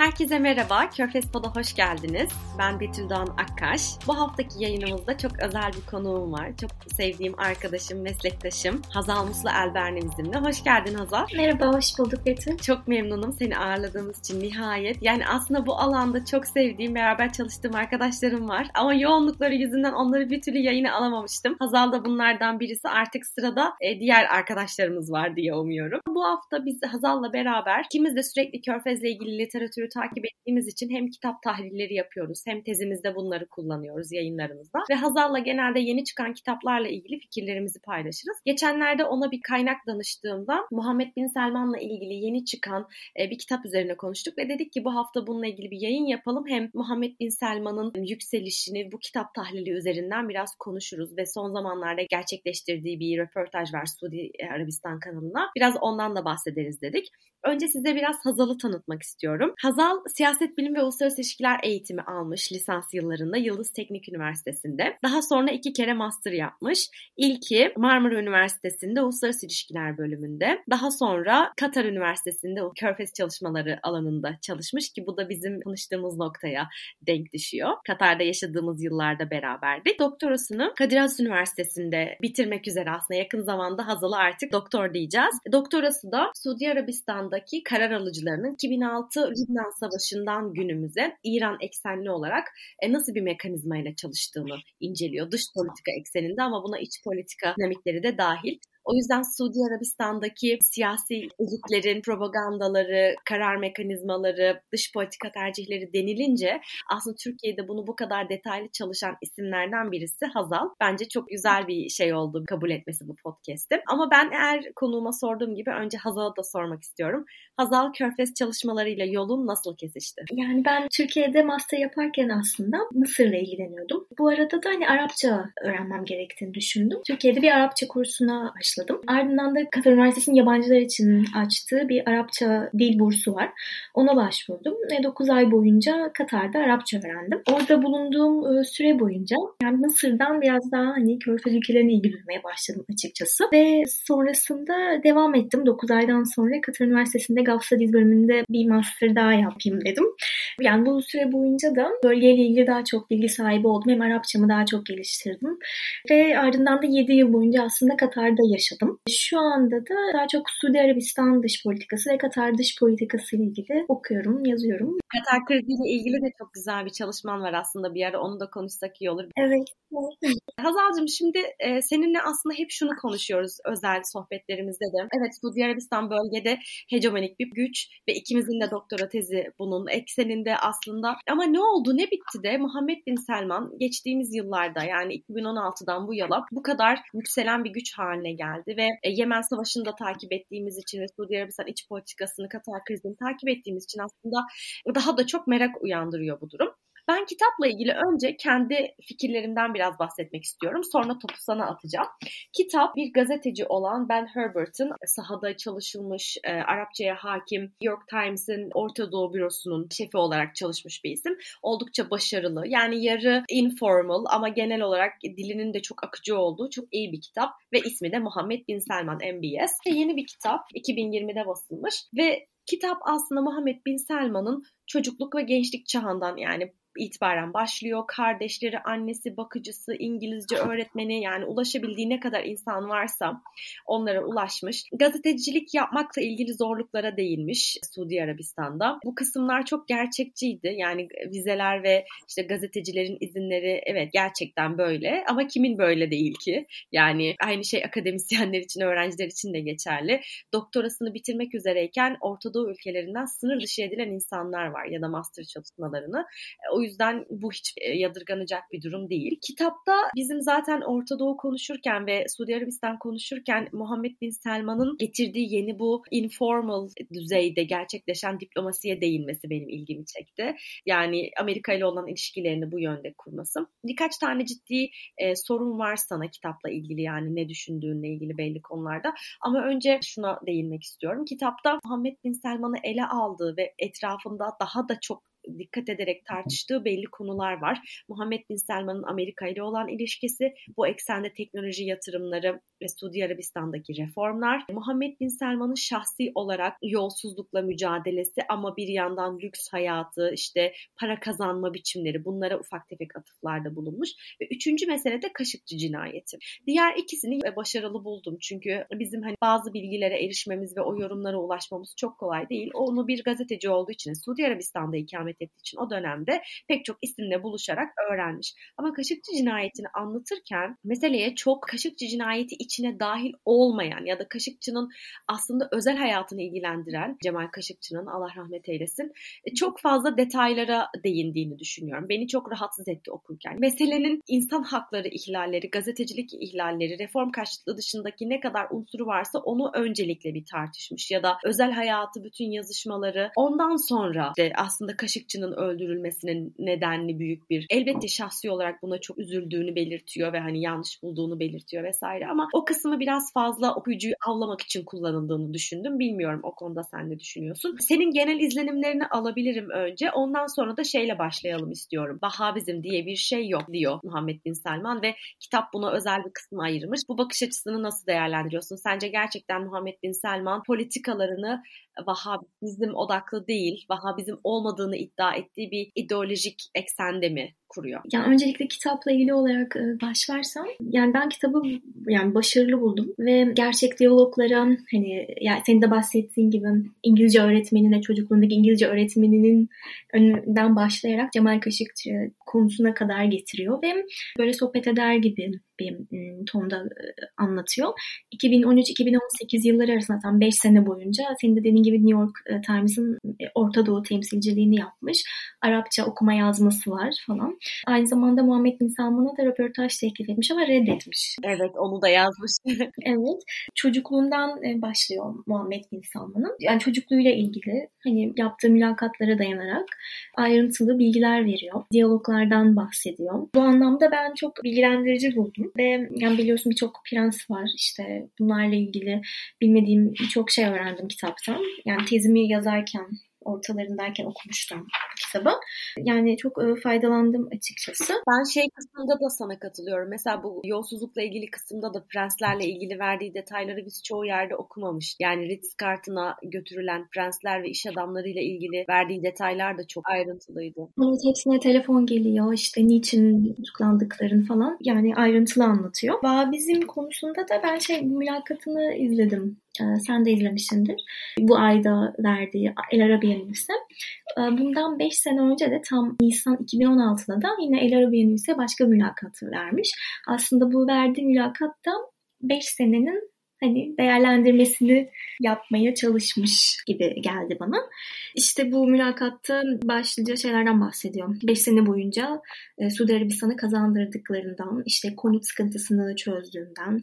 Herkese merhaba, Körfez Pod'a hoş geldiniz. Ben Betül Doğan Akkaş. Bu haftaki yayınımızda çok özel bir konuğum var. Çok sevdiğim arkadaşım, meslektaşım Hazal Muslu Elberni bizimle. Hoş geldin Hazal. Merhaba, hoş bulduk Betül. Çok memnunum seni ağırladığımız için nihayet. Yani aslında bu alanda çok sevdiğim, beraber çalıştığım arkadaşlarım var. Ama yoğunlukları yüzünden onları bir türlü yayına alamamıştım. Hazal da bunlardan birisi. Artık sırada e, diğer arkadaşlarımız var diye umuyorum. Bu hafta biz Hazal'la beraber ikimiz de sürekli Körfez'le ilgili literatürü takip ettiğimiz için hem kitap tahlilleri yapıyoruz hem tezimizde bunları kullanıyoruz yayınlarımızda. Ve Hazal'la genelde yeni çıkan kitaplarla ilgili fikirlerimizi paylaşırız. Geçenlerde ona bir kaynak danıştığımda Muhammed Bin Selman'la ilgili yeni çıkan e, bir kitap üzerine konuştuk ve dedik ki bu hafta bununla ilgili bir yayın yapalım. Hem Muhammed Bin Selman'ın yükselişini bu kitap tahlili üzerinden biraz konuşuruz ve son zamanlarda gerçekleştirdiği bir röportaj var Suudi Arabistan kanalına. Biraz ondan da bahsederiz dedik. Önce size biraz Hazal'ı tanıtmak istiyorum. Hazal siyaset bilim ve uluslararası ilişkiler eğitimi almış lisans yıllarında Yıldız Teknik Üniversitesi'nde. Daha sonra iki kere master yapmış. İlki Marmara Üniversitesi'nde uluslararası ilişkiler bölümünde. Daha sonra Katar Üniversitesi'nde Körfez çalışmaları alanında çalışmış ki bu da bizim tanıştığımız noktaya denk düşüyor. Katar'da yaşadığımız yıllarda beraberdik. Doktorasını Kadir Has Üniversitesi'nde bitirmek üzere aslında yakın zamanda Hazal'ı artık doktor diyeceğiz. Doktorası da Suudi Arabistan'daki karar alıcılarının 2006 Lübnan Savaşı'ndan günümüze İran eksenli olarak e, nasıl bir mekanizmayla çalıştığını inceliyor. Dış politika ekseninde ama buna iç politika dinamikleri de dahil. O yüzden Suudi Arabistan'daki siyasi elitlerin propagandaları, karar mekanizmaları, dış politika tercihleri denilince aslında Türkiye'de bunu bu kadar detaylı çalışan isimlerden birisi Hazal. Bence çok güzel bir şey oldu kabul etmesi bu podcast'te. Ama ben eğer konuğuma sorduğum gibi önce Hazal'a da sormak istiyorum. Hazal Körfez çalışmalarıyla yolun nasıl kesişti? Yani ben Türkiye'de master yaparken aslında Mısır'la ilgileniyordum. Bu arada da hani Arapça öğrenmem gerektiğini düşündüm. Türkiye'de bir Arapça kursuna başladım. Ardından da Katar Üniversitesi'nin yabancılar için açtığı bir Arapça dil bursu var. Ona başvurdum ve 9 ay boyunca Katar'da Arapça öğrendim. Orada bulunduğum e, süre boyunca yani Mısır'dan biraz daha hani Körfez ülkelerine ilgi duymaya başladım açıkçası. Ve sonrasında devam ettim. 9 aydan sonra Katar Üniversitesi'nde Gulf Studies bölümünde bir master daha yapayım dedim. Yani bu süre boyunca da bölgeyle ilgili daha çok bilgi sahibi oldum. Hem Arapçamı daha çok geliştirdim. Ve ardından da 7 yıl boyunca aslında Katar'da yaşadım. Şu anda da daha çok Suudi Arabistan dış politikası ve Katar dış politikası ile ilgili okuyorum, yazıyorum. Katar kriziyle ilgili de çok güzel bir çalışman var aslında bir ara onu da konuşsak iyi olur. Evet. Hazal'cığım şimdi e, seninle aslında hep şunu konuşuyoruz özel sohbetlerimizde de. Evet Suudi Arabistan bölgede hegemonik bir güç ve ikimizin de doktora tezi bunun ekseninde aslında. Ama ne oldu ne bitti de Muhammed Bin Selman geçtiğimiz yıllarda yani 2016'dan bu yana bu kadar yükselen bir güç haline geldi ve e, Yemen Savaşı'nı da takip ettiğimiz için ve Suudi Arabistan iç politikasını, Katar krizini takip ettiğimiz için aslında daha da çok merak uyandırıyor bu durum. Ben kitapla ilgili önce kendi fikirlerimden biraz bahsetmek istiyorum. Sonra topu sana atacağım. Kitap bir gazeteci olan Ben Herbert'ın sahada çalışılmış, e, Arapçaya hakim, New York Times'in Orta Doğu bürosunun şefi olarak çalışmış bir isim. Oldukça başarılı. Yani yarı informal ama genel olarak dilinin de çok akıcı olduğu çok iyi bir kitap ve ismi de Muhammed Bin Selman MBS. Yeni bir kitap 2020'de basılmış ve kitap aslında Muhammed Bin Selman'ın çocukluk ve gençlik çağından yani itibaren başlıyor. Kardeşleri, annesi, bakıcısı, İngilizce öğretmeni yani ulaşabildiği ne kadar insan varsa onlara ulaşmış. Gazetecilik yapmakla ilgili zorluklara değinmiş Suudi Arabistan'da. Bu kısımlar çok gerçekçiydi. Yani vizeler ve işte gazetecilerin izinleri evet gerçekten böyle ama kimin böyle değil ki? Yani aynı şey akademisyenler için, öğrenciler için de geçerli. Doktorasını bitirmek üzereyken Orta Doğu ülkelerinden sınır dışı edilen insanlar var ya da master çalışmalarını. O o yüzden bu hiç e, yadırganacak bir durum değil. Kitapta bizim zaten Orta Doğu konuşurken ve Suudi Arabistan konuşurken Muhammed Bin Selman'ın getirdiği yeni bu informal düzeyde gerçekleşen diplomasiye değinmesi benim ilgimi çekti. Yani Amerika ile olan ilişkilerini bu yönde kurması. Birkaç tane ciddi e, sorun var sana kitapla ilgili yani ne düşündüğünle ilgili belli konularda. Ama önce şuna değinmek istiyorum. Kitapta Muhammed Bin Selman'ı ele aldığı ve etrafında daha da çok dikkat ederek tartıştığı belli konular var. Muhammed Bin Selman'ın Amerika ile olan ilişkisi, bu eksende teknoloji yatırımları ve Suudi Arabistan'daki reformlar, Muhammed Bin Selman'ın şahsi olarak yolsuzlukla mücadelesi ama bir yandan lüks hayatı, işte para kazanma biçimleri bunlara ufak tefek atıflarda bulunmuş. Ve üçüncü mesele de Kaşıkçı cinayeti. Diğer ikisini başarılı buldum çünkü bizim hani bazı bilgilere erişmemiz ve o yorumlara ulaşmamız çok kolay değil. Onu bir gazeteci olduğu için, Suudi Arabistan'da ikamet ettiği için o dönemde pek çok isimle buluşarak öğrenmiş. Ama Kaşıkçı cinayetini anlatırken meseleye çok Kaşıkçı cinayeti içine dahil olmayan ya da Kaşıkçı'nın aslında özel hayatını ilgilendiren Cemal Kaşıkçı'nın Allah rahmet eylesin e, çok fazla detaylara değindiğini düşünüyorum. Beni çok rahatsız etti okurken. Meselenin insan hakları ihlalleri, gazetecilik ihlalleri, reform karşıtlığı dışındaki ne kadar unsuru varsa onu öncelikle bir tartışmış ya da özel hayatı, bütün yazışmaları ondan sonra de aslında Kaşıkçı'nın öldürülmesinin nedenli büyük bir elbette şahsi olarak buna çok üzüldüğünü belirtiyor ve hani yanlış bulduğunu belirtiyor vesaire ama o kısmı biraz fazla okuyucuyu avlamak için kullanıldığını düşündüm. Bilmiyorum o konuda sen ne düşünüyorsun? Senin genel izlenimlerini alabilirim önce. Ondan sonra da şeyle başlayalım istiyorum. Vahabizm diye bir şey yok diyor Muhammed Bin Selman ve kitap buna özel bir kısmı ayırmış. Bu bakış açısını nasıl değerlendiriyorsun? Sence gerçekten Muhammed Bin Selman politikalarını Vahabizm odaklı değil, Vahabizm olmadığını iddia ettiği bir ideolojik eksende mi kuruyor? Yani öncelikle kitapla ilgili olarak e, başlarsam yani ben kitabı yani başarılı buldum ve gerçek diyaloglara hani yani senin de bahsettiğin gibi İngilizce öğretmenine çocukluğundaki İngilizce öğretmeninin önünden başlayarak Cemal Kaşıkçı konusuna kadar getiriyor ve böyle sohbet eder gibi bir tonda e, anlatıyor. 2013-2018 yılları arasında tam 5 sene boyunca senin de dediğin gibi New York e, Times'ın Orta Doğu temsilciliğini yapmış. Arapça okuma yazması var falan. Aynı zamanda Muhammed Bin Salman'a da röportaj teklif etmiş ama reddetmiş. Evet onu da yazmış. evet. Çocukluğundan e, başlıyor Muhammed Bin Salman'ın. Yani çocukluğuyla ilgili hani yaptığı mülakatlara dayanarak ayrıntılı bilgiler veriyor. Diyaloglardan bahsediyor. Bu anlamda ben çok bilgilendirici buldum. Ve yani biliyorsun birçok prens var. İşte bunlarla ilgili bilmediğim çok şey öğrendim kitaptan. Yani tezimi yazarken ortalarındayken okumuştum kitabı. Yani çok e, faydalandım açıkçası. Ben şey kısmında da sana katılıyorum. Mesela bu yolsuzlukla ilgili kısımda da prenslerle ilgili verdiği detayları biz çoğu yerde okumamış. Yani Ritz kartına götürülen prensler ve iş adamlarıyla ilgili verdiği detaylar da çok ayrıntılıydı. Evet hepsine telefon geliyor işte niçin tutuklandıklarını falan yani ayrıntılı anlatıyor. Bizim konusunda da ben şey mülakatını izledim sen de izlemişsindir. Bu ayda verdiği El Arabiya News'e. Ee, bundan 5 sene önce de tam Nisan 2016'da da yine El Arabiya News'e başka mülakatı vermiş. Aslında bu verdiği mülakatta 5 senenin hani değerlendirmesini yapmaya çalışmış gibi geldi bana. İşte bu mülakatta başlıca şeylerden bahsediyor. 5 sene boyunca e, Suudi Arabistan'ı kazandırdıklarından, işte konut sıkıntısını çözdüğünden,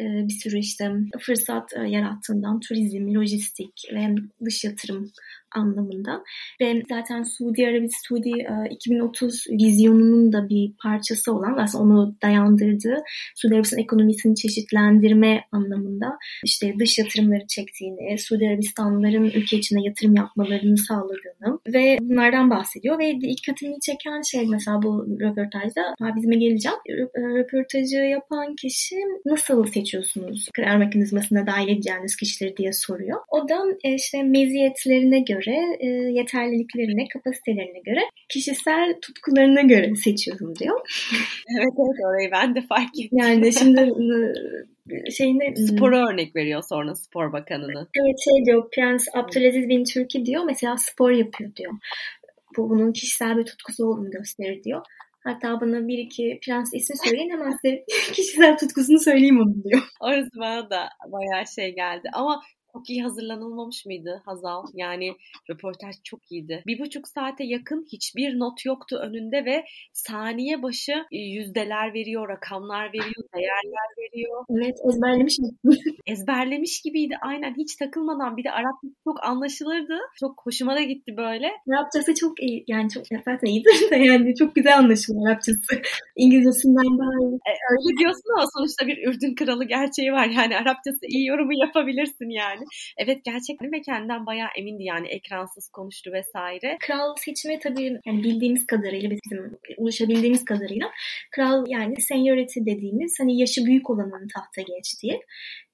e, bir sürü işte fırsat e, yarattığından, turizm, lojistik ve dış yatırım anlamında. Ve zaten Suudi Arabistan, Suudi 2030 e, vizyonunun da bir parçası olan aslında onu dayandırdığı Suudi Arabistan ekonomisini çeşitlendirme anlamında işte dış yatırımları çektiğini, Suudi Arabistanlıların ülke içine yatırım yapmalarını sağladığını ve bunlardan bahsediyor ve dikkatimi çeken şey mesela bu röportajda bizime geleceğim. Röportajı yapan kişi nasıl seçiyorsunuz karar mekanizmasına dahil edeceğiniz kişileri diye soruyor. O da e, işte meziyetlerine göre e, yeterliliklerine, kapasitelerine göre, kişisel tutkularına göre seçiyorum diyor. evet evet orayı ben de fark ettim. Yani şimdi e, şeyinde spora örnek veriyor sonra spor bakanını. Evet şey diyor Prens Abdülaziz bin Türkiye diyor mesela spor yapıyor diyor. Bu bunun kişisel bir tutkusu olduğunu gösterir diyor. Hatta bana bir iki prens ismi söyleyin hemen size kişisel tutkusunu söyleyeyim onu diyor. Orası bana da bayağı şey geldi. Ama çok iyi hazırlanılmamış mıydı Hazal? Yani röportaj çok iyiydi. Bir buçuk saate yakın hiçbir not yoktu önünde ve saniye başı e, yüzdeler veriyor, rakamlar veriyor, değerler veriyor. Evet ezberlemiş mi? ezberlemiş gibiydi aynen hiç takılmadan bir de Arapça çok anlaşılırdı. Çok hoşuma da gitti böyle. Arapçası çok iyi yani çok zaten iyidir de yani çok güzel anlaşılıyor Arapçası. İngilizcesinden daha iyi. E, öyle diyorsun ama sonuçta bir Ürdün kralı gerçeği var yani Arapçası iyi yorumu yapabilirsin yani yani. Evet gerçekten ve kendinden bayağı emindi yani ekransız konuştu vesaire. Kral seçimi tabii yani bildiğimiz kadarıyla bizim ulaşabildiğimiz kadarıyla kral yani seniority dediğimiz hani yaşı büyük olanın tahta geçtiği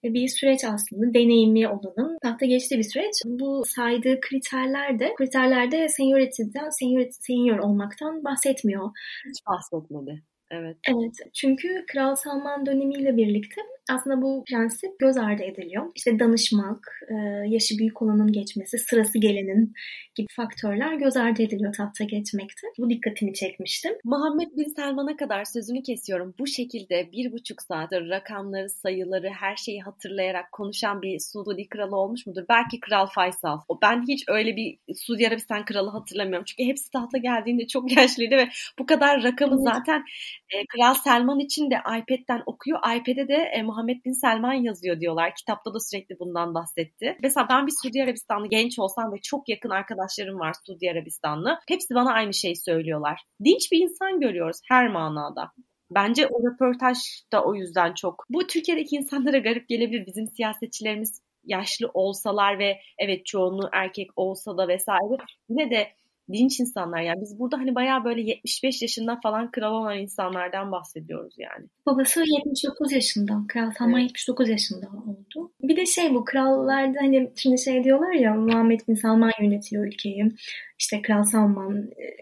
bir süreç aslında. Deneyimi olanın tahta geçtiği bir süreç. Bu saydığı kriterler de kriterlerde seniority'den senior, senior olmaktan bahsetmiyor. Hiç bahsetmedi. Evet. Evet. Çünkü Kral Salman dönemiyle birlikte aslında bu prensip göz ardı ediliyor. İşte danışmak, e, yaşı büyük olanın geçmesi, sırası gelenin gibi faktörler göz ardı ediliyor tahta geçmekte. Bu dikkatimi çekmiştim. Muhammed Bin Selman'a kadar sözünü kesiyorum. Bu şekilde bir buçuk saattir rakamları, sayıları, her şeyi hatırlayarak konuşan bir Suudi kralı olmuş mudur? Belki Kral Faysal. Ben hiç öyle bir Suudi Arabistan kralı hatırlamıyorum. Çünkü hepsi tahta geldiğinde çok yaşlıydı ve bu kadar rakamı zaten e, Kral Selman için de iPad'den okuyor. iPad'e de e, Muhammed Bin Selman yazıyor diyorlar. Kitapta da sürekli bundan bahsetti. Mesela ben bir Suudi Arabistanlı genç olsam ve çok yakın arkadaşlarım var Suudi Arabistanlı. Hepsi bana aynı şeyi söylüyorlar. Dinç bir insan görüyoruz her manada. Bence o röportaj da o yüzden çok. Bu Türkiye'deki insanlara garip gelebilir. Bizim siyasetçilerimiz yaşlı olsalar ve evet çoğunluğu erkek olsa da vesaire yine de dinç insanlar yani biz burada hani bayağı böyle 75 yaşında falan kral olan insanlardan bahsediyoruz yani. Babası 79 yaşında. Kral Salman evet. 79 yaşında oldu. Bir de şey bu krallarda hani şimdi şey diyorlar ya Muhammed Bin Salman yönetiyor ülkeyi. İşte Kral Salman e,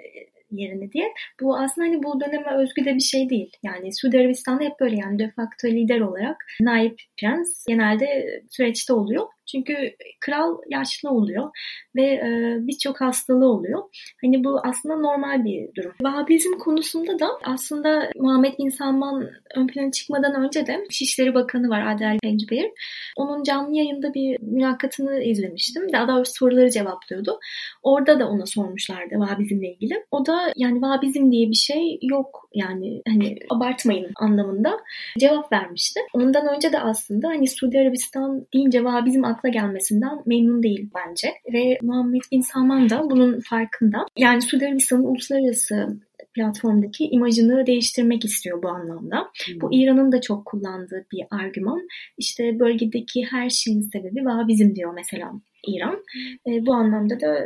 yerini diye. Bu aslında hani bu döneme özgü de bir şey değil. Yani Suudi Arabistan'da hep böyle yani de facto lider olarak naip prens genelde süreçte oluyor. Çünkü kral yaşlı oluyor ve e, birçok hastalığı oluyor. Hani bu aslında normal bir durum. Vahabizm konusunda da aslında Muhammed Bin Salman ön plana çıkmadan önce de İçişleri Bakanı var Adel Pencbir. Onun canlı yayında bir mülakatını izlemiştim. Daha doğrusu soruları cevaplıyordu. Orada da ona sormuşlardı Vahabizmle ilgili. O da yani Vahabizm diye bir şey yok yani hani abartmayın anlamında cevap vermişti. Ondan önce de aslında hani Suudi Arabistan deyince Vahabizm akla gelmesinden memnun değil bence. Ve Muhammed Bin Salman da bunun farkında. Yani Suudi Arabistan'ın uluslararası platformdaki imajını değiştirmek istiyor bu anlamda. Hmm. Bu İran'ın da çok kullandığı bir argüman. İşte bölgedeki her şeyin sebebi Vahabizm diyor mesela İran. E, bu anlamda da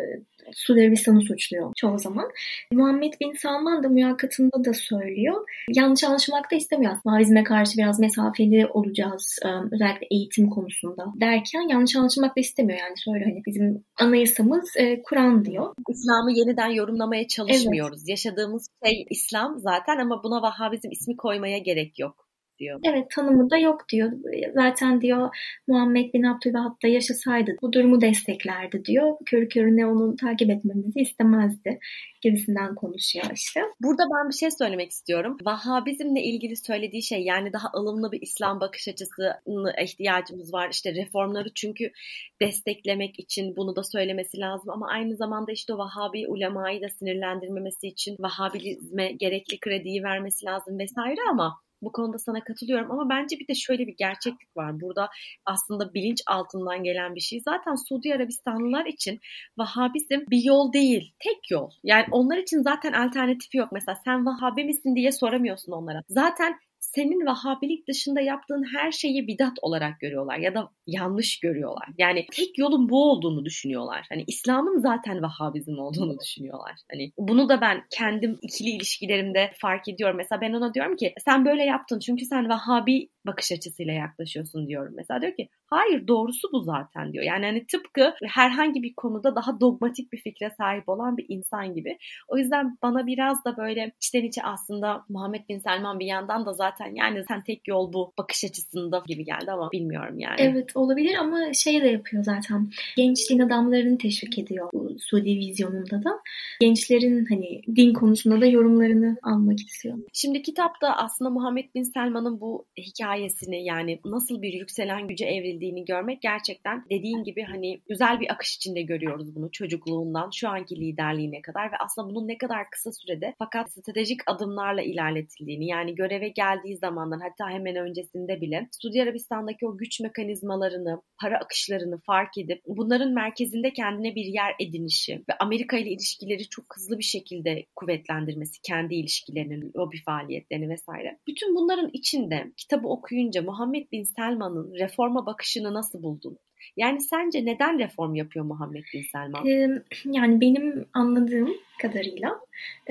Suudi Arabistan'ı suçluyor çoğu zaman. Muhammed Bin Salman da mülakatında da söylüyor. Yanlış anlaşılmak da istemiyor aslında. Mavizme karşı biraz mesafeli olacağız. Özellikle eğitim konusunda derken yanlış anlaşılmak da istemiyor. Yani söylüyor hani bizim anayasamız e, Kur'an diyor. İslam'ı yeniden yorumlamaya çalışmıyoruz. Evet. Yaşadığımız şey İslam zaten ama buna Vahabizm ismi koymaya gerek yok diyor. Evet tanımı da yok diyor. Zaten diyor Muhammed bin Abdülvahap da yaşasaydı bu durumu desteklerdi diyor. Körü körüne onu takip etmemizi istemezdi gibisinden konuşuyor işte. Burada ben bir şey söylemek istiyorum. Vahabizmle ilgili söylediği şey yani daha ılımlı bir İslam bakış açısına ihtiyacımız var. İşte reformları çünkü desteklemek için bunu da söylemesi lazım ama aynı zamanda işte o Vahabi ulemayı da sinirlendirmemesi için Vahabilizme gerekli krediyi vermesi lazım vesaire ama bu konuda sana katılıyorum ama bence bir de şöyle bir gerçeklik var. Burada aslında bilinç altından gelen bir şey. Zaten Suudi Arabistanlılar için Vahabizm bir yol değil, tek yol. Yani onlar için zaten alternatifi yok. Mesela sen Vahabi misin diye soramıyorsun onlara. Zaten senin Vahabilik dışında yaptığın her şeyi bidat olarak görüyorlar ya da yanlış görüyorlar. Yani tek yolun bu olduğunu düşünüyorlar. Hani İslam'ın zaten Vahabizm olduğunu düşünüyorlar. Hani bunu da ben kendim ikili ilişkilerimde fark ediyorum. Mesela ben ona diyorum ki sen böyle yaptın çünkü sen Vahabi bakış açısıyla yaklaşıyorsun diyorum. Mesela diyor ki hayır doğrusu bu zaten diyor. Yani hani tıpkı herhangi bir konuda daha dogmatik bir fikre sahip olan bir insan gibi. O yüzden bana biraz da böyle içten içe aslında Muhammed Bin Selman bir yandan da zaten yani sen tek yol bu bakış açısında gibi geldi ama bilmiyorum yani. Evet olabilir ama şey de yapıyor zaten. Genç din adamlarını teşvik ediyor bu Suudi vizyonunda da. Gençlerin hani din konusunda da yorumlarını almak istiyor. Şimdi kitapta aslında Muhammed Bin Selman'ın bu hikaye hikayesini yani nasıl bir yükselen güce evrildiğini görmek gerçekten dediğin gibi hani güzel bir akış içinde görüyoruz bunu çocukluğundan şu anki liderliğine kadar ve aslında bunun ne kadar kısa sürede fakat stratejik adımlarla ilerletildiğini yani göreve geldiği zamandan hatta hemen öncesinde bile Suudi Arabistan'daki o güç mekanizmalarını, para akışlarını fark edip bunların merkezinde kendine bir yer edinişi ve Amerika ile ilişkileri çok hızlı bir şekilde kuvvetlendirmesi, kendi ilişkilerinin, lobi faaliyetlerini vesaire. Bütün bunların içinde kitabı okuyunca Muhammed Bin Selman'ın reforma bakışını nasıl buldun? Yani sence neden reform yapıyor Muhammed Bin Selman? Yani benim anladığım kadarıyla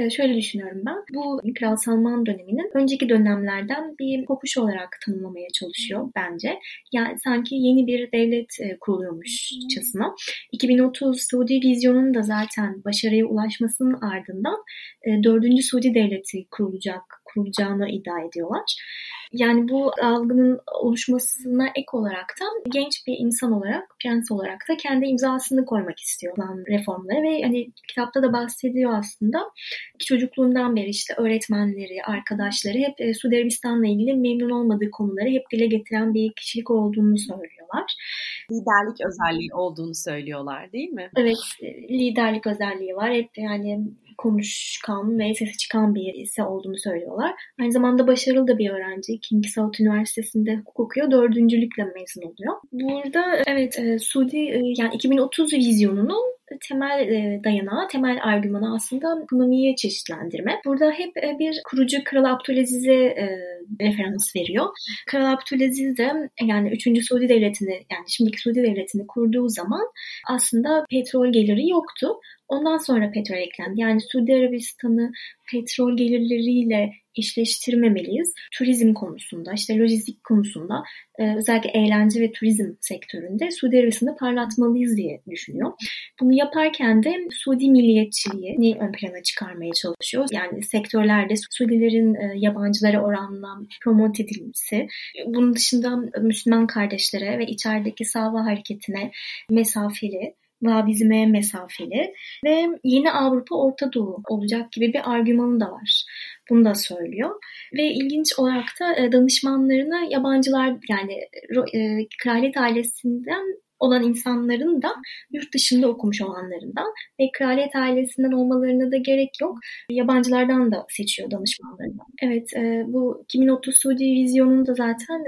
şöyle düşünüyorum ben. Bu Kral Salman döneminin önceki dönemlerden bir kopuş olarak tanımlamaya çalışıyor bence. Yani sanki yeni bir devlet kuruluyormuşçasına. 2030 Suudi vizyonunun da zaten başarıya ulaşmasının ardından 4. E, Suudi devleti kurulacak kurulacağını iddia ediyorlar. Yani bu algının oluşmasına ek olarak da genç bir insan olarak, prens olarak da kendi imzasını koymak istiyor reformlara ve hani kitapta da bahsediyor aslında. Çocukluğundan beri işte öğretmenleri, arkadaşları hep e, Suudi Arabistan'la ilgili memnun olmadığı konuları hep dile getiren bir kişilik olduğunu söylüyorlar. Liderlik özelliği olduğunu söylüyorlar değil mi? Evet, e, liderlik özelliği var. Hep yani konuşkan ve sesi çıkan birisi olduğunu söylüyorlar. Aynı zamanda başarılı da bir öğrenci. King Saud Üniversitesi'nde hukuk okuyor. Dördüncülükle mezun oluyor. Burada evet e, Suudi e, yani 2030 vizyonunun temel e, dayanağı, temel argümanı aslında ekonomiyi çeşitlendirme. Burada hep e, bir kurucu Kral Abdülaziz'e e, referans veriyor. Kral Abdülaziz de yani 3. Suudi Devleti'ni yani şimdiki Suudi Devleti'ni kurduğu zaman aslında petrol geliri yoktu. Ondan sonra petrol eklendi. Yani Suudi Arabistan'ı petrol gelirleriyle eşleştirmemeliyiz. Turizm konusunda, işte lojistik konusunda, e, özellikle eğlence ve turizm sektöründe Suudi Arabistan'ı parlatmalıyız diye düşünüyor. Bunu yaparken de Suudi milliyetçiliğini ön plana çıkarmaya çalışıyor. Yani sektörlerde Suudilerin e, yabancılara oranla promote edilmesi, bunun dışında Müslüman kardeşlere ve içerideki sava hareketine mesafeli Vabizm'e mesafeli ve yeni Avrupa Orta Doğu olacak gibi bir argümanı da var. Bunu da söylüyor. Ve ilginç olarak da e, danışmanlarına yabancılar yani e, kraliyet ailesinden olan insanların da yurt dışında okumuş olanlarından ve kraliyet ailesinden olmalarına da gerek yok. Yabancılardan da seçiyor danışmanlarından. Evet e, bu 2030 Suudi vizyonunu da zaten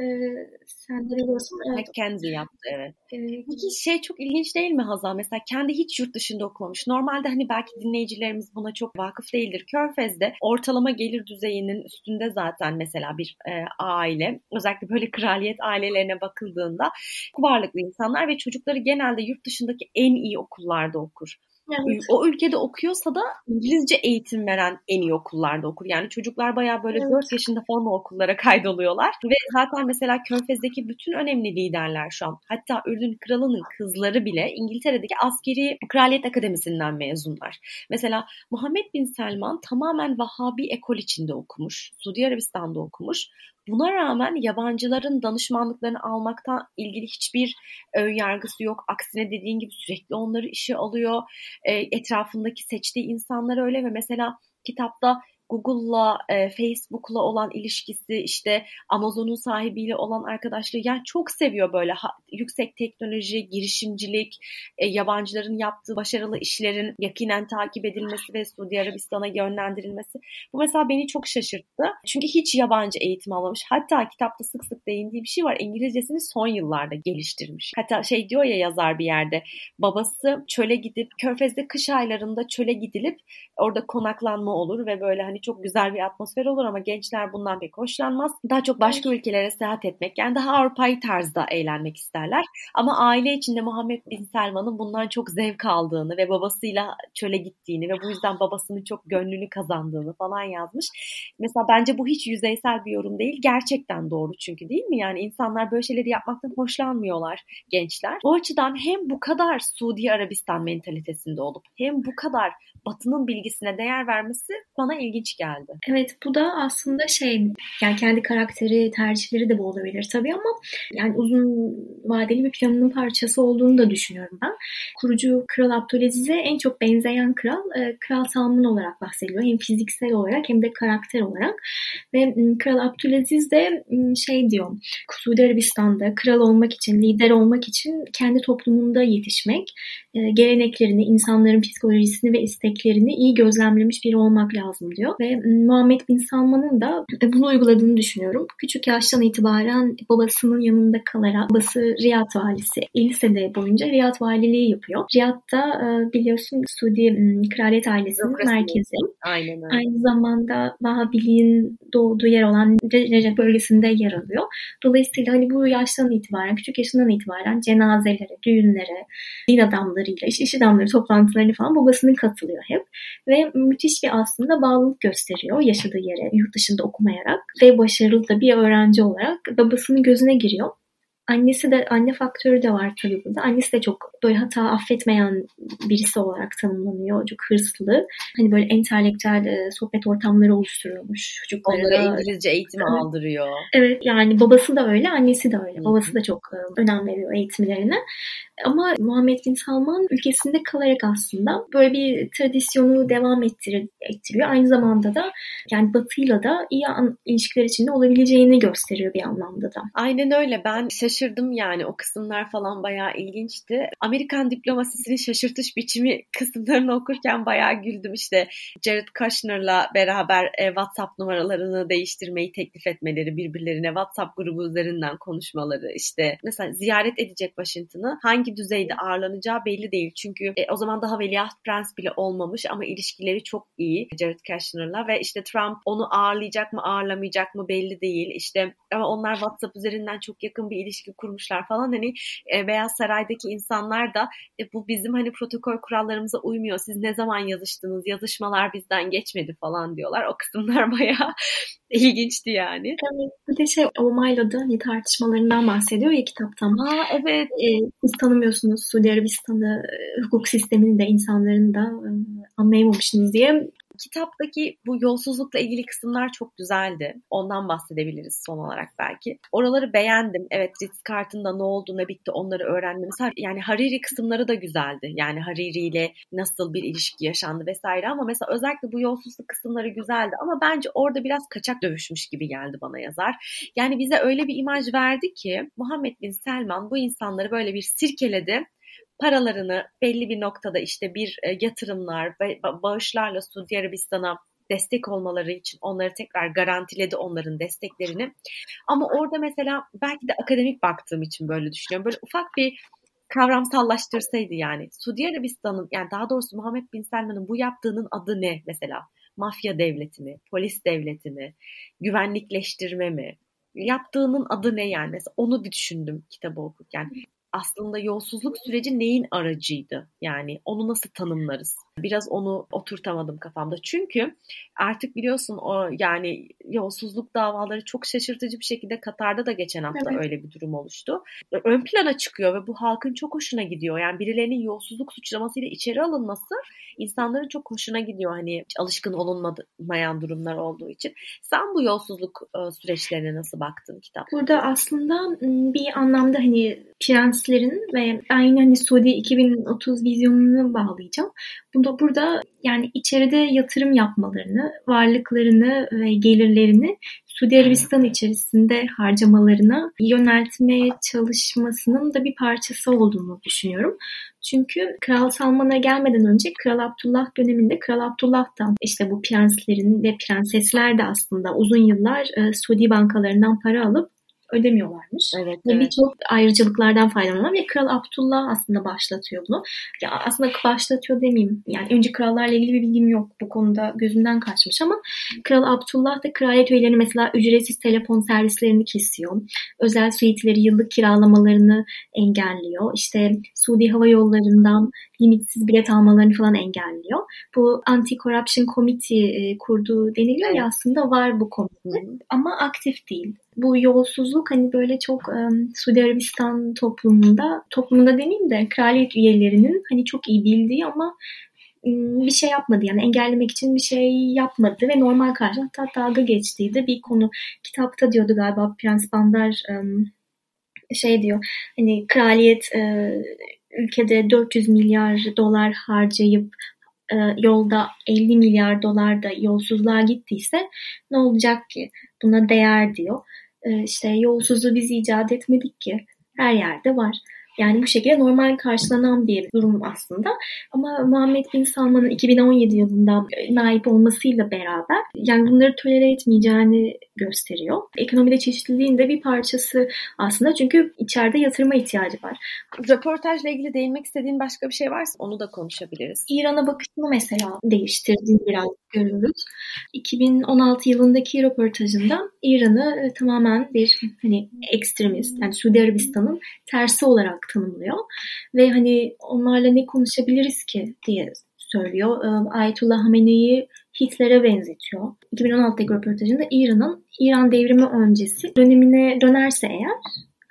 biliyorsun. Evet. Kendi yaptı evet. evet. Peki şey çok ilginç değil mi Hazal? Mesela kendi hiç yurt dışında okumamış. Normalde hani belki dinleyicilerimiz buna çok vakıf değildir. Körfez'de ortalama gelir düzeyinin üstünde zaten mesela bir e, aile. Özellikle böyle kraliyet ailelerine bakıldığında varlıklı insanlar ve çocukları genelde yurt dışındaki en iyi okullarda okur. Evet. O ülkede okuyorsa da İngilizce eğitim veren en iyi okullarda okur. Yani çocuklar baya böyle evet. 4 yaşında falan o okullara kaydoluyorlar. Ve zaten mesela Körfez'deki bütün önemli liderler şu an. Hatta Ürdün Kralı'nın kızları bile İngiltere'deki askeri kraliyet akademisinden mezunlar. Mesela Muhammed Bin Selman tamamen Vahabi ekol içinde okumuş. Suudi Arabistan'da okumuş. Buna rağmen yabancıların danışmanlıklarını almaktan ilgili hiçbir ön yargısı yok. Aksine dediğin gibi sürekli onları işe alıyor. E, etrafındaki seçtiği insanlar öyle ve mesela kitapta Google'la, e, Facebook'la olan ilişkisi, işte Amazon'un sahibiyle olan arkadaşlığı yani çok seviyor böyle ha, yüksek teknoloji, girişimcilik, e, yabancıların yaptığı başarılı işlerin yakinen takip edilmesi ve Suudi Arabistan'a yönlendirilmesi. Bu mesela beni çok şaşırttı. Çünkü hiç yabancı eğitim almamış. Hatta kitapta sık sık değindiği bir şey var. İngilizcesini son yıllarda geliştirmiş. Hatta şey diyor ya yazar bir yerde. Babası çöle gidip Körfez'de kış aylarında çöle gidilip orada konaklanma olur ve böyle hani çok güzel bir atmosfer olur ama gençler bundan pek hoşlanmaz. Daha çok başka ülkelere seyahat etmek yani daha Avrupa'yı tarzda eğlenmek isterler. Ama aile içinde Muhammed Bin Selman'ın bundan çok zevk aldığını ve babasıyla çöle gittiğini ve bu yüzden babasının çok gönlünü kazandığını falan yazmış. Mesela bence bu hiç yüzeysel bir yorum değil. Gerçekten doğru çünkü değil mi? Yani insanlar böyle şeyleri yapmaktan hoşlanmıyorlar gençler. O açıdan hem bu kadar Suudi Arabistan mentalitesinde olup hem bu kadar Batı'nın bilgisine değer vermesi bana ilginç geldi. Evet bu da aslında şey yani kendi karakteri tercihleri de bu olabilir tabii ama yani uzun vadeli bir planının parçası olduğunu da düşünüyorum ben. Kurucu Kral Abdülaziz'e en çok benzeyen kral e, Kral Salman olarak bahsediliyor. Hem fiziksel olarak hem de karakter olarak. Ve Kral Abdülaziz de şey diyor Suudi Arabistan'da kral olmak için, lider olmak için kendi toplumunda yetişmek, geleneklerini, insanların psikolojisini ve isteklerini iyi gözlemlemiş biri olmak lazım diyor. ve Muhammed Bin Salman'ın da bunu uyguladığını düşünüyorum. Küçük yaştan itibaren babasının yanında kalarak babası Riyad valisi 50 sene boyunca Riyad valiliği yapıyor. Riyad'da biliyorsun Suudi kraliyet ailesinin Bürokrasi. merkezi. Aynen öyle. Aynı zamanda Vahabiliğin doğduğu yer olan Recep bölgesinde yer alıyor. Dolayısıyla hani bu yaştan itibaren, küçük yaşından itibaren cenazelere, düğünlere, din adamlarıyla, iş, iş adamları toplantılarını falan babasının katılıyor hep. Ve müthiş bir aslında bağlılık gösteriyor yaşadığı yere, yurt dışında okumayarak ve başarılı da bir öğrenci olarak babasının gözüne giriyor. Annesi de anne faktörü de var tabii burada. Annesi de çok böyle hata affetmeyen birisi olarak tanımlanıyor. Çok hırslı. Hani böyle entelektüel e, sohbet ortamları oluşturuyormuş çocuklara. Onlara İngilizce eğitimi evet. aldırıyor. Evet yani babası da öyle, annesi de öyle. Babası da çok e, önem veriyor eğitimlerine. Ama Muhammed Bin Salman ülkesinde kalarak aslında böyle bir tradisyonu devam ettir ettiriyor. Aynı zamanda da yani Batı'yla da iyi ilişkiler içinde olabileceğini gösteriyor bir anlamda da. Aynen öyle. Ben şaşırdım yani o kısımlar falan bayağı ilginçti. Amerikan diplomasisinin şaşırtış biçimi kısımlarını okurken bayağı güldüm. İşte Jared Kushner'la beraber e, WhatsApp numaralarını değiştirmeyi teklif etmeleri, birbirlerine WhatsApp grubu üzerinden konuşmaları, işte mesela ziyaret edecek Washington'ı hangi düzeyde ağırlanacağı belli değil. Çünkü e, o zaman daha veliaht prens bile olmamış ama ilişkileri çok iyi Jared Kushner'la ve işte Trump onu ağırlayacak mı ağırlamayacak mı belli değil. İşte ama onlar WhatsApp üzerinden çok yakın bir ilişki kurmuşlar falan. Hani e, Beyaz Saray'daki insanlar da e, bu bizim hani protokol kurallarımıza uymuyor. Siz ne zaman yazıştınız? Yazışmalar bizden geçmedi falan diyorlar. O kısımlar bayağı ilginçti yani. Evet. Bir de şey Omay'la hani tartışmalarından bahsediyor ya kitaptan. Ha evet. Ee, siz tanımıyorsunuz Suudi Arabistan'da e, hukuk sistemini de insanların da e, anlayamamışsınız diye kitaptaki bu yolsuzlukla ilgili kısımlar çok güzeldi. Ondan bahsedebiliriz son olarak belki. Oraları beğendim. Evet Ritz Carlton'da ne oldu ne bitti onları öğrendim. Yani Hariri kısımları da güzeldi. Yani Hariri ile nasıl bir ilişki yaşandı vesaire ama mesela özellikle bu yolsuzluk kısımları güzeldi ama bence orada biraz kaçak dövüşmüş gibi geldi bana yazar. Yani bize öyle bir imaj verdi ki Muhammed Bin Selman bu insanları böyle bir sirkeledi paralarını belli bir noktada işte bir e, yatırımlar ve bağışlarla Suudi Arabistan'a destek olmaları için onları tekrar garantiledi onların desteklerini. Ama orada mesela belki de akademik baktığım için böyle düşünüyorum. Böyle ufak bir kavramsallaştırsaydı yani. Suudi Arabistan'ın yani daha doğrusu Muhammed Bin Selman'ın bu yaptığının adı ne mesela? Mafya devleti mi? Polis devleti mi? Güvenlikleştirme mi? Yaptığının adı ne yani? Mesela onu bir düşündüm kitabı okurken aslında yolsuzluk süreci neyin aracıydı? Yani onu nasıl tanımlarız? Biraz onu oturtamadım kafamda. Çünkü artık biliyorsun o yani yolsuzluk davaları çok şaşırtıcı bir şekilde Katar'da da geçen hafta evet. öyle bir durum oluştu. Ön plana çıkıyor ve bu halkın çok hoşuna gidiyor. Yani birilerinin yolsuzluk suçlamasıyla içeri alınması insanların çok hoşuna gidiyor. Hani alışkın olunmayan durumlar olduğu için. Sen bu yolsuzluk e, süreçlerine nasıl baktın kitap? Burada aslında bir anlamda hani prenslerin ve aynı hani Suudi 2030 vizyonunu bağlayacağım. Bunda burada yani içeride yatırım yapmalarını, varlıklarını ve gelirlerini Suudi Arabistan içerisinde harcamalarına yöneltmeye çalışmasının da bir parçası olduğunu düşünüyorum. Çünkü Kral Salman'a gelmeden önce Kral Abdullah döneminde Kral Abdullah da işte bu prenslerin ve prensesler de aslında uzun yıllar e, Suudi bankalarından para alıp ödemiyorlarmış. Evet, ve evet. birçok ayrıcalıklardan faydalanıyor ve Kral Abdullah aslında başlatıyor bunu. Ya aslında başlatıyor demeyeyim. Yani önce krallarla ilgili bir bilgim yok. Bu konuda gözümden kaçmış ama Kral Abdullah da kraliyet üyeleri mesela ücretsiz telefon servislerini kesiyor. Özel suiteleri yıllık kiralamalarını engelliyor. İşte Suudi Hava Yolları'ndan limitsiz bilet almalarını falan engelliyor. Bu Anti-Corruption Committee e, kurduğu deniliyor ya aslında var bu komite ama aktif değil. Bu yolsuzluk hani böyle çok um, Suudi Arabistan toplumunda, toplumunda demeyeyim de kraliyet üyelerinin hani çok iyi bildiği ama bir şey yapmadı yani engellemek için bir şey yapmadı ve normal karşı hatta dalga geçtiği de bir konu. Kitapta diyordu galiba Prens Bandar şey diyor hani kraliyet e, ülkede 400 milyar dolar harcayıp e, yolda 50 milyar dolar da yolsuzluğa gittiyse ne olacak ki? Buna değer diyor. E, işte yolsuzu biz icat etmedik ki. Her yerde var. Yani bu şekilde normal karşılanan bir durum aslında. Ama Muhammed Bin Salman'ın 2017 yılında naip olmasıyla beraber yani bunları tolere etmeyeceğini gösteriyor. Ekonomide çeşitliliğin de bir parçası aslında çünkü içeride yatırıma ihtiyacı var. Röportajla ilgili değinmek istediğin başka bir şey varsa onu da konuşabiliriz. İran'a bakışını mesela değiştirdiğini biraz görürüz. 2016 yılındaki röportajında İran'ı tamamen bir hani ekstremist yani Suudi Arabistan'ın tersi olarak tanımlıyor ve hani onlarla ne konuşabiliriz ki diye söylüyor. E, Ayetullah Hamene'yi Hitler'e benzetiyor. 2016'daki röportajında İran'ın İran devrimi öncesi dönemine dönerse eğer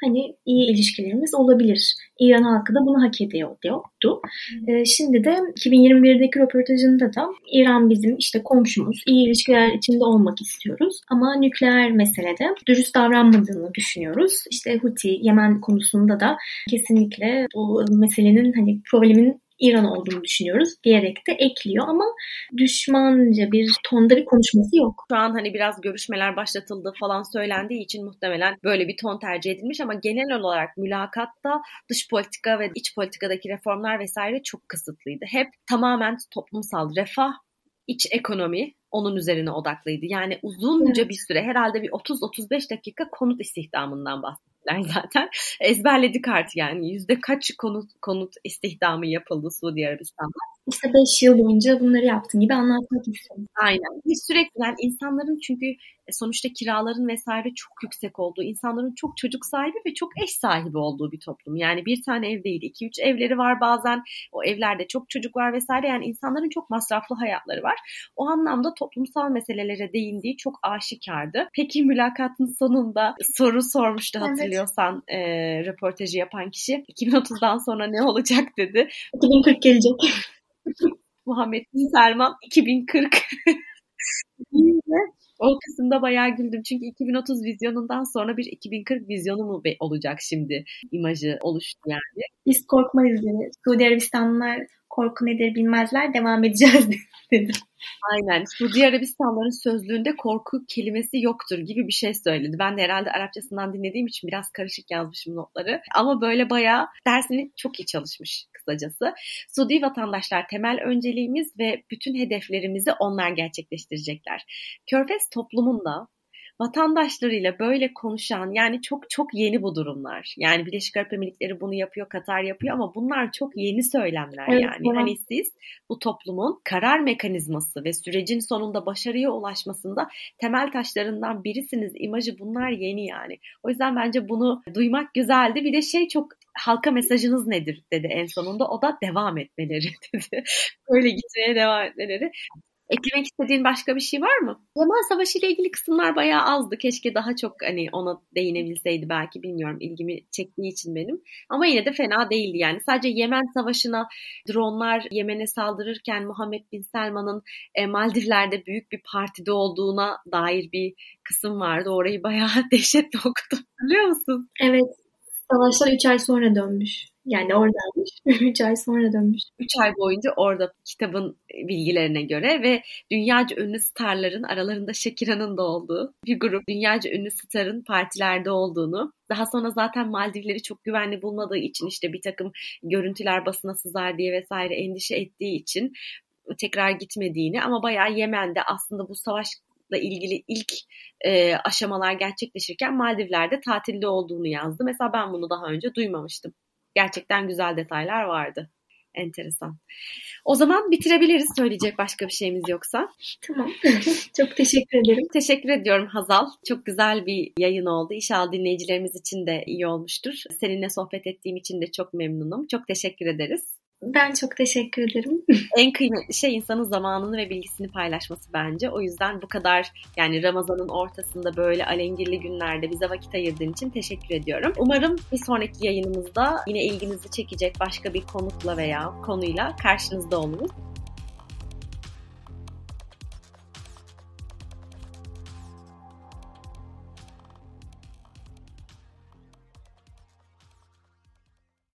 hani iyi ilişkilerimiz olabilir. İran halkı da bunu hak ediyor diyordu. Ee, şimdi de 2021'deki röportajında da İran bizim işte komşumuz, iyi ilişkiler içinde olmak istiyoruz ama nükleer meselede dürüst davranmadığını düşünüyoruz. İşte Huti, Yemen konusunda da kesinlikle bu meselenin hani problemin İran olduğunu düşünüyoruz diyerek de ekliyor ama düşmanca bir tonda bir konuşması yok. Şu an hani biraz görüşmeler başlatıldı falan söylendiği için muhtemelen böyle bir ton tercih edilmiş ama genel olarak mülakatta dış politika ve iç politikadaki reformlar vesaire çok kısıtlıydı. Hep tamamen toplumsal refah, iç ekonomi onun üzerine odaklıydı. Yani uzunca evet. bir süre herhalde bir 30-35 dakika konut istihdamından bahsettik zaten. Ezberledik artık yani. Yüzde kaç konut, konut istihdamı yapıldı Suudi Arabistan'da. İşte 5 yıl boyunca bunları yaptığın gibi anlatmak istedim. Aynen. Bir sürekli yani insanların çünkü e, sonuçta kiraların vesaire çok yüksek olduğu, insanların çok çocuk sahibi ve çok eş sahibi olduğu bir toplum. Yani bir tane ev değil, iki üç evleri var bazen. O evlerde çok çocuk var vesaire. Yani insanların çok masraflı hayatları var. O anlamda toplumsal meselelere değindiği çok aşikardı. Peki mülakatın sonunda soru sormuştu hatırlıyorsan evet. e, röportajı yapan kişi. 2030'dan sonra ne olacak dedi. 2040 gelecek. Muhammed Bin Selman 2040 o kısımda bayağı güldüm. Çünkü 2030 vizyonundan sonra bir 2040 vizyonu mu olacak şimdi imajı oluştu yani. Biz korkmayız dedi. Suudi Arabistanlılar korku nedir bilmezler devam edeceğiz dedi. Aynen. Suudi Arabistanların sözlüğünde korku kelimesi yoktur gibi bir şey söyledi. Ben de herhalde Arapçasından dinlediğim için biraz karışık yazmışım notları. Ama böyle bayağı dersini çok iyi çalışmış kısacası. Suudi vatandaşlar temel önceliğimiz ve bütün hedeflerimizi onlar gerçekleştirecekler. Körfez toplumunda vatandaşlarıyla böyle konuşan yani çok çok yeni bu durumlar. Yani Birleşik Arap Emirlikleri bunu yapıyor, Katar yapıyor ama bunlar çok yeni söylemler evet, yani. Evet. Hani siz bu toplumun karar mekanizması ve sürecin sonunda başarıya ulaşmasında temel taşlarından birisiniz. İmajı bunlar yeni yani. O yüzden bence bunu duymak güzeldi. Bir de şey çok halka mesajınız nedir dedi en sonunda. O da devam etmeleri dedi. Böyle gitmeye devam etmeleri. Eklemek istediğin başka bir şey var mı? Yemen Savaşı ile ilgili kısımlar bayağı azdı. Keşke daha çok hani ona değinebilseydi belki bilmiyorum ilgimi çektiği için benim. Ama yine de fena değildi yani. Sadece Yemen Savaşı'na dronlar Yemen'e saldırırken Muhammed Bin Selman'ın e, Maldivler'de büyük bir partide olduğuna dair bir kısım vardı. Orayı bayağı dehşetle okudum. Biliyor musun? Evet. Savaşlar 3 ay sonra dönmüş. Yani oradaymış. 3 ay sonra dönmüş. 3 ay boyunca orada kitabın bilgilerine göre ve dünyaca ünlü starların aralarında Shakira'nın da olduğu bir grup dünyaca ünlü starın partilerde olduğunu daha sonra zaten Maldivleri çok güvenli bulmadığı için işte bir takım görüntüler basına sızar diye vesaire endişe ettiği için tekrar gitmediğini ama bayağı Yemen'de aslında bu savaşla ilgili ilk e, aşamalar gerçekleşirken Maldivler'de tatilde olduğunu yazdı. Mesela ben bunu daha önce duymamıştım gerçekten güzel detaylar vardı. Enteresan. O zaman bitirebiliriz söyleyecek başka bir şeyimiz yoksa. Tamam. çok teşekkür ederim. Teşekkür ediyorum Hazal. Çok güzel bir yayın oldu. İnşallah dinleyicilerimiz için de iyi olmuştur. Seninle sohbet ettiğim için de çok memnunum. Çok teşekkür ederiz. Ben çok teşekkür ederim. en kıymetli şey insanın zamanını ve bilgisini paylaşması bence. O yüzden bu kadar yani Ramazan'ın ortasında böyle alengirli günlerde bize vakit ayırdığın için teşekkür ediyorum. Umarım bir sonraki yayınımızda yine ilginizi çekecek başka bir konukla veya konuyla karşınızda oluruz.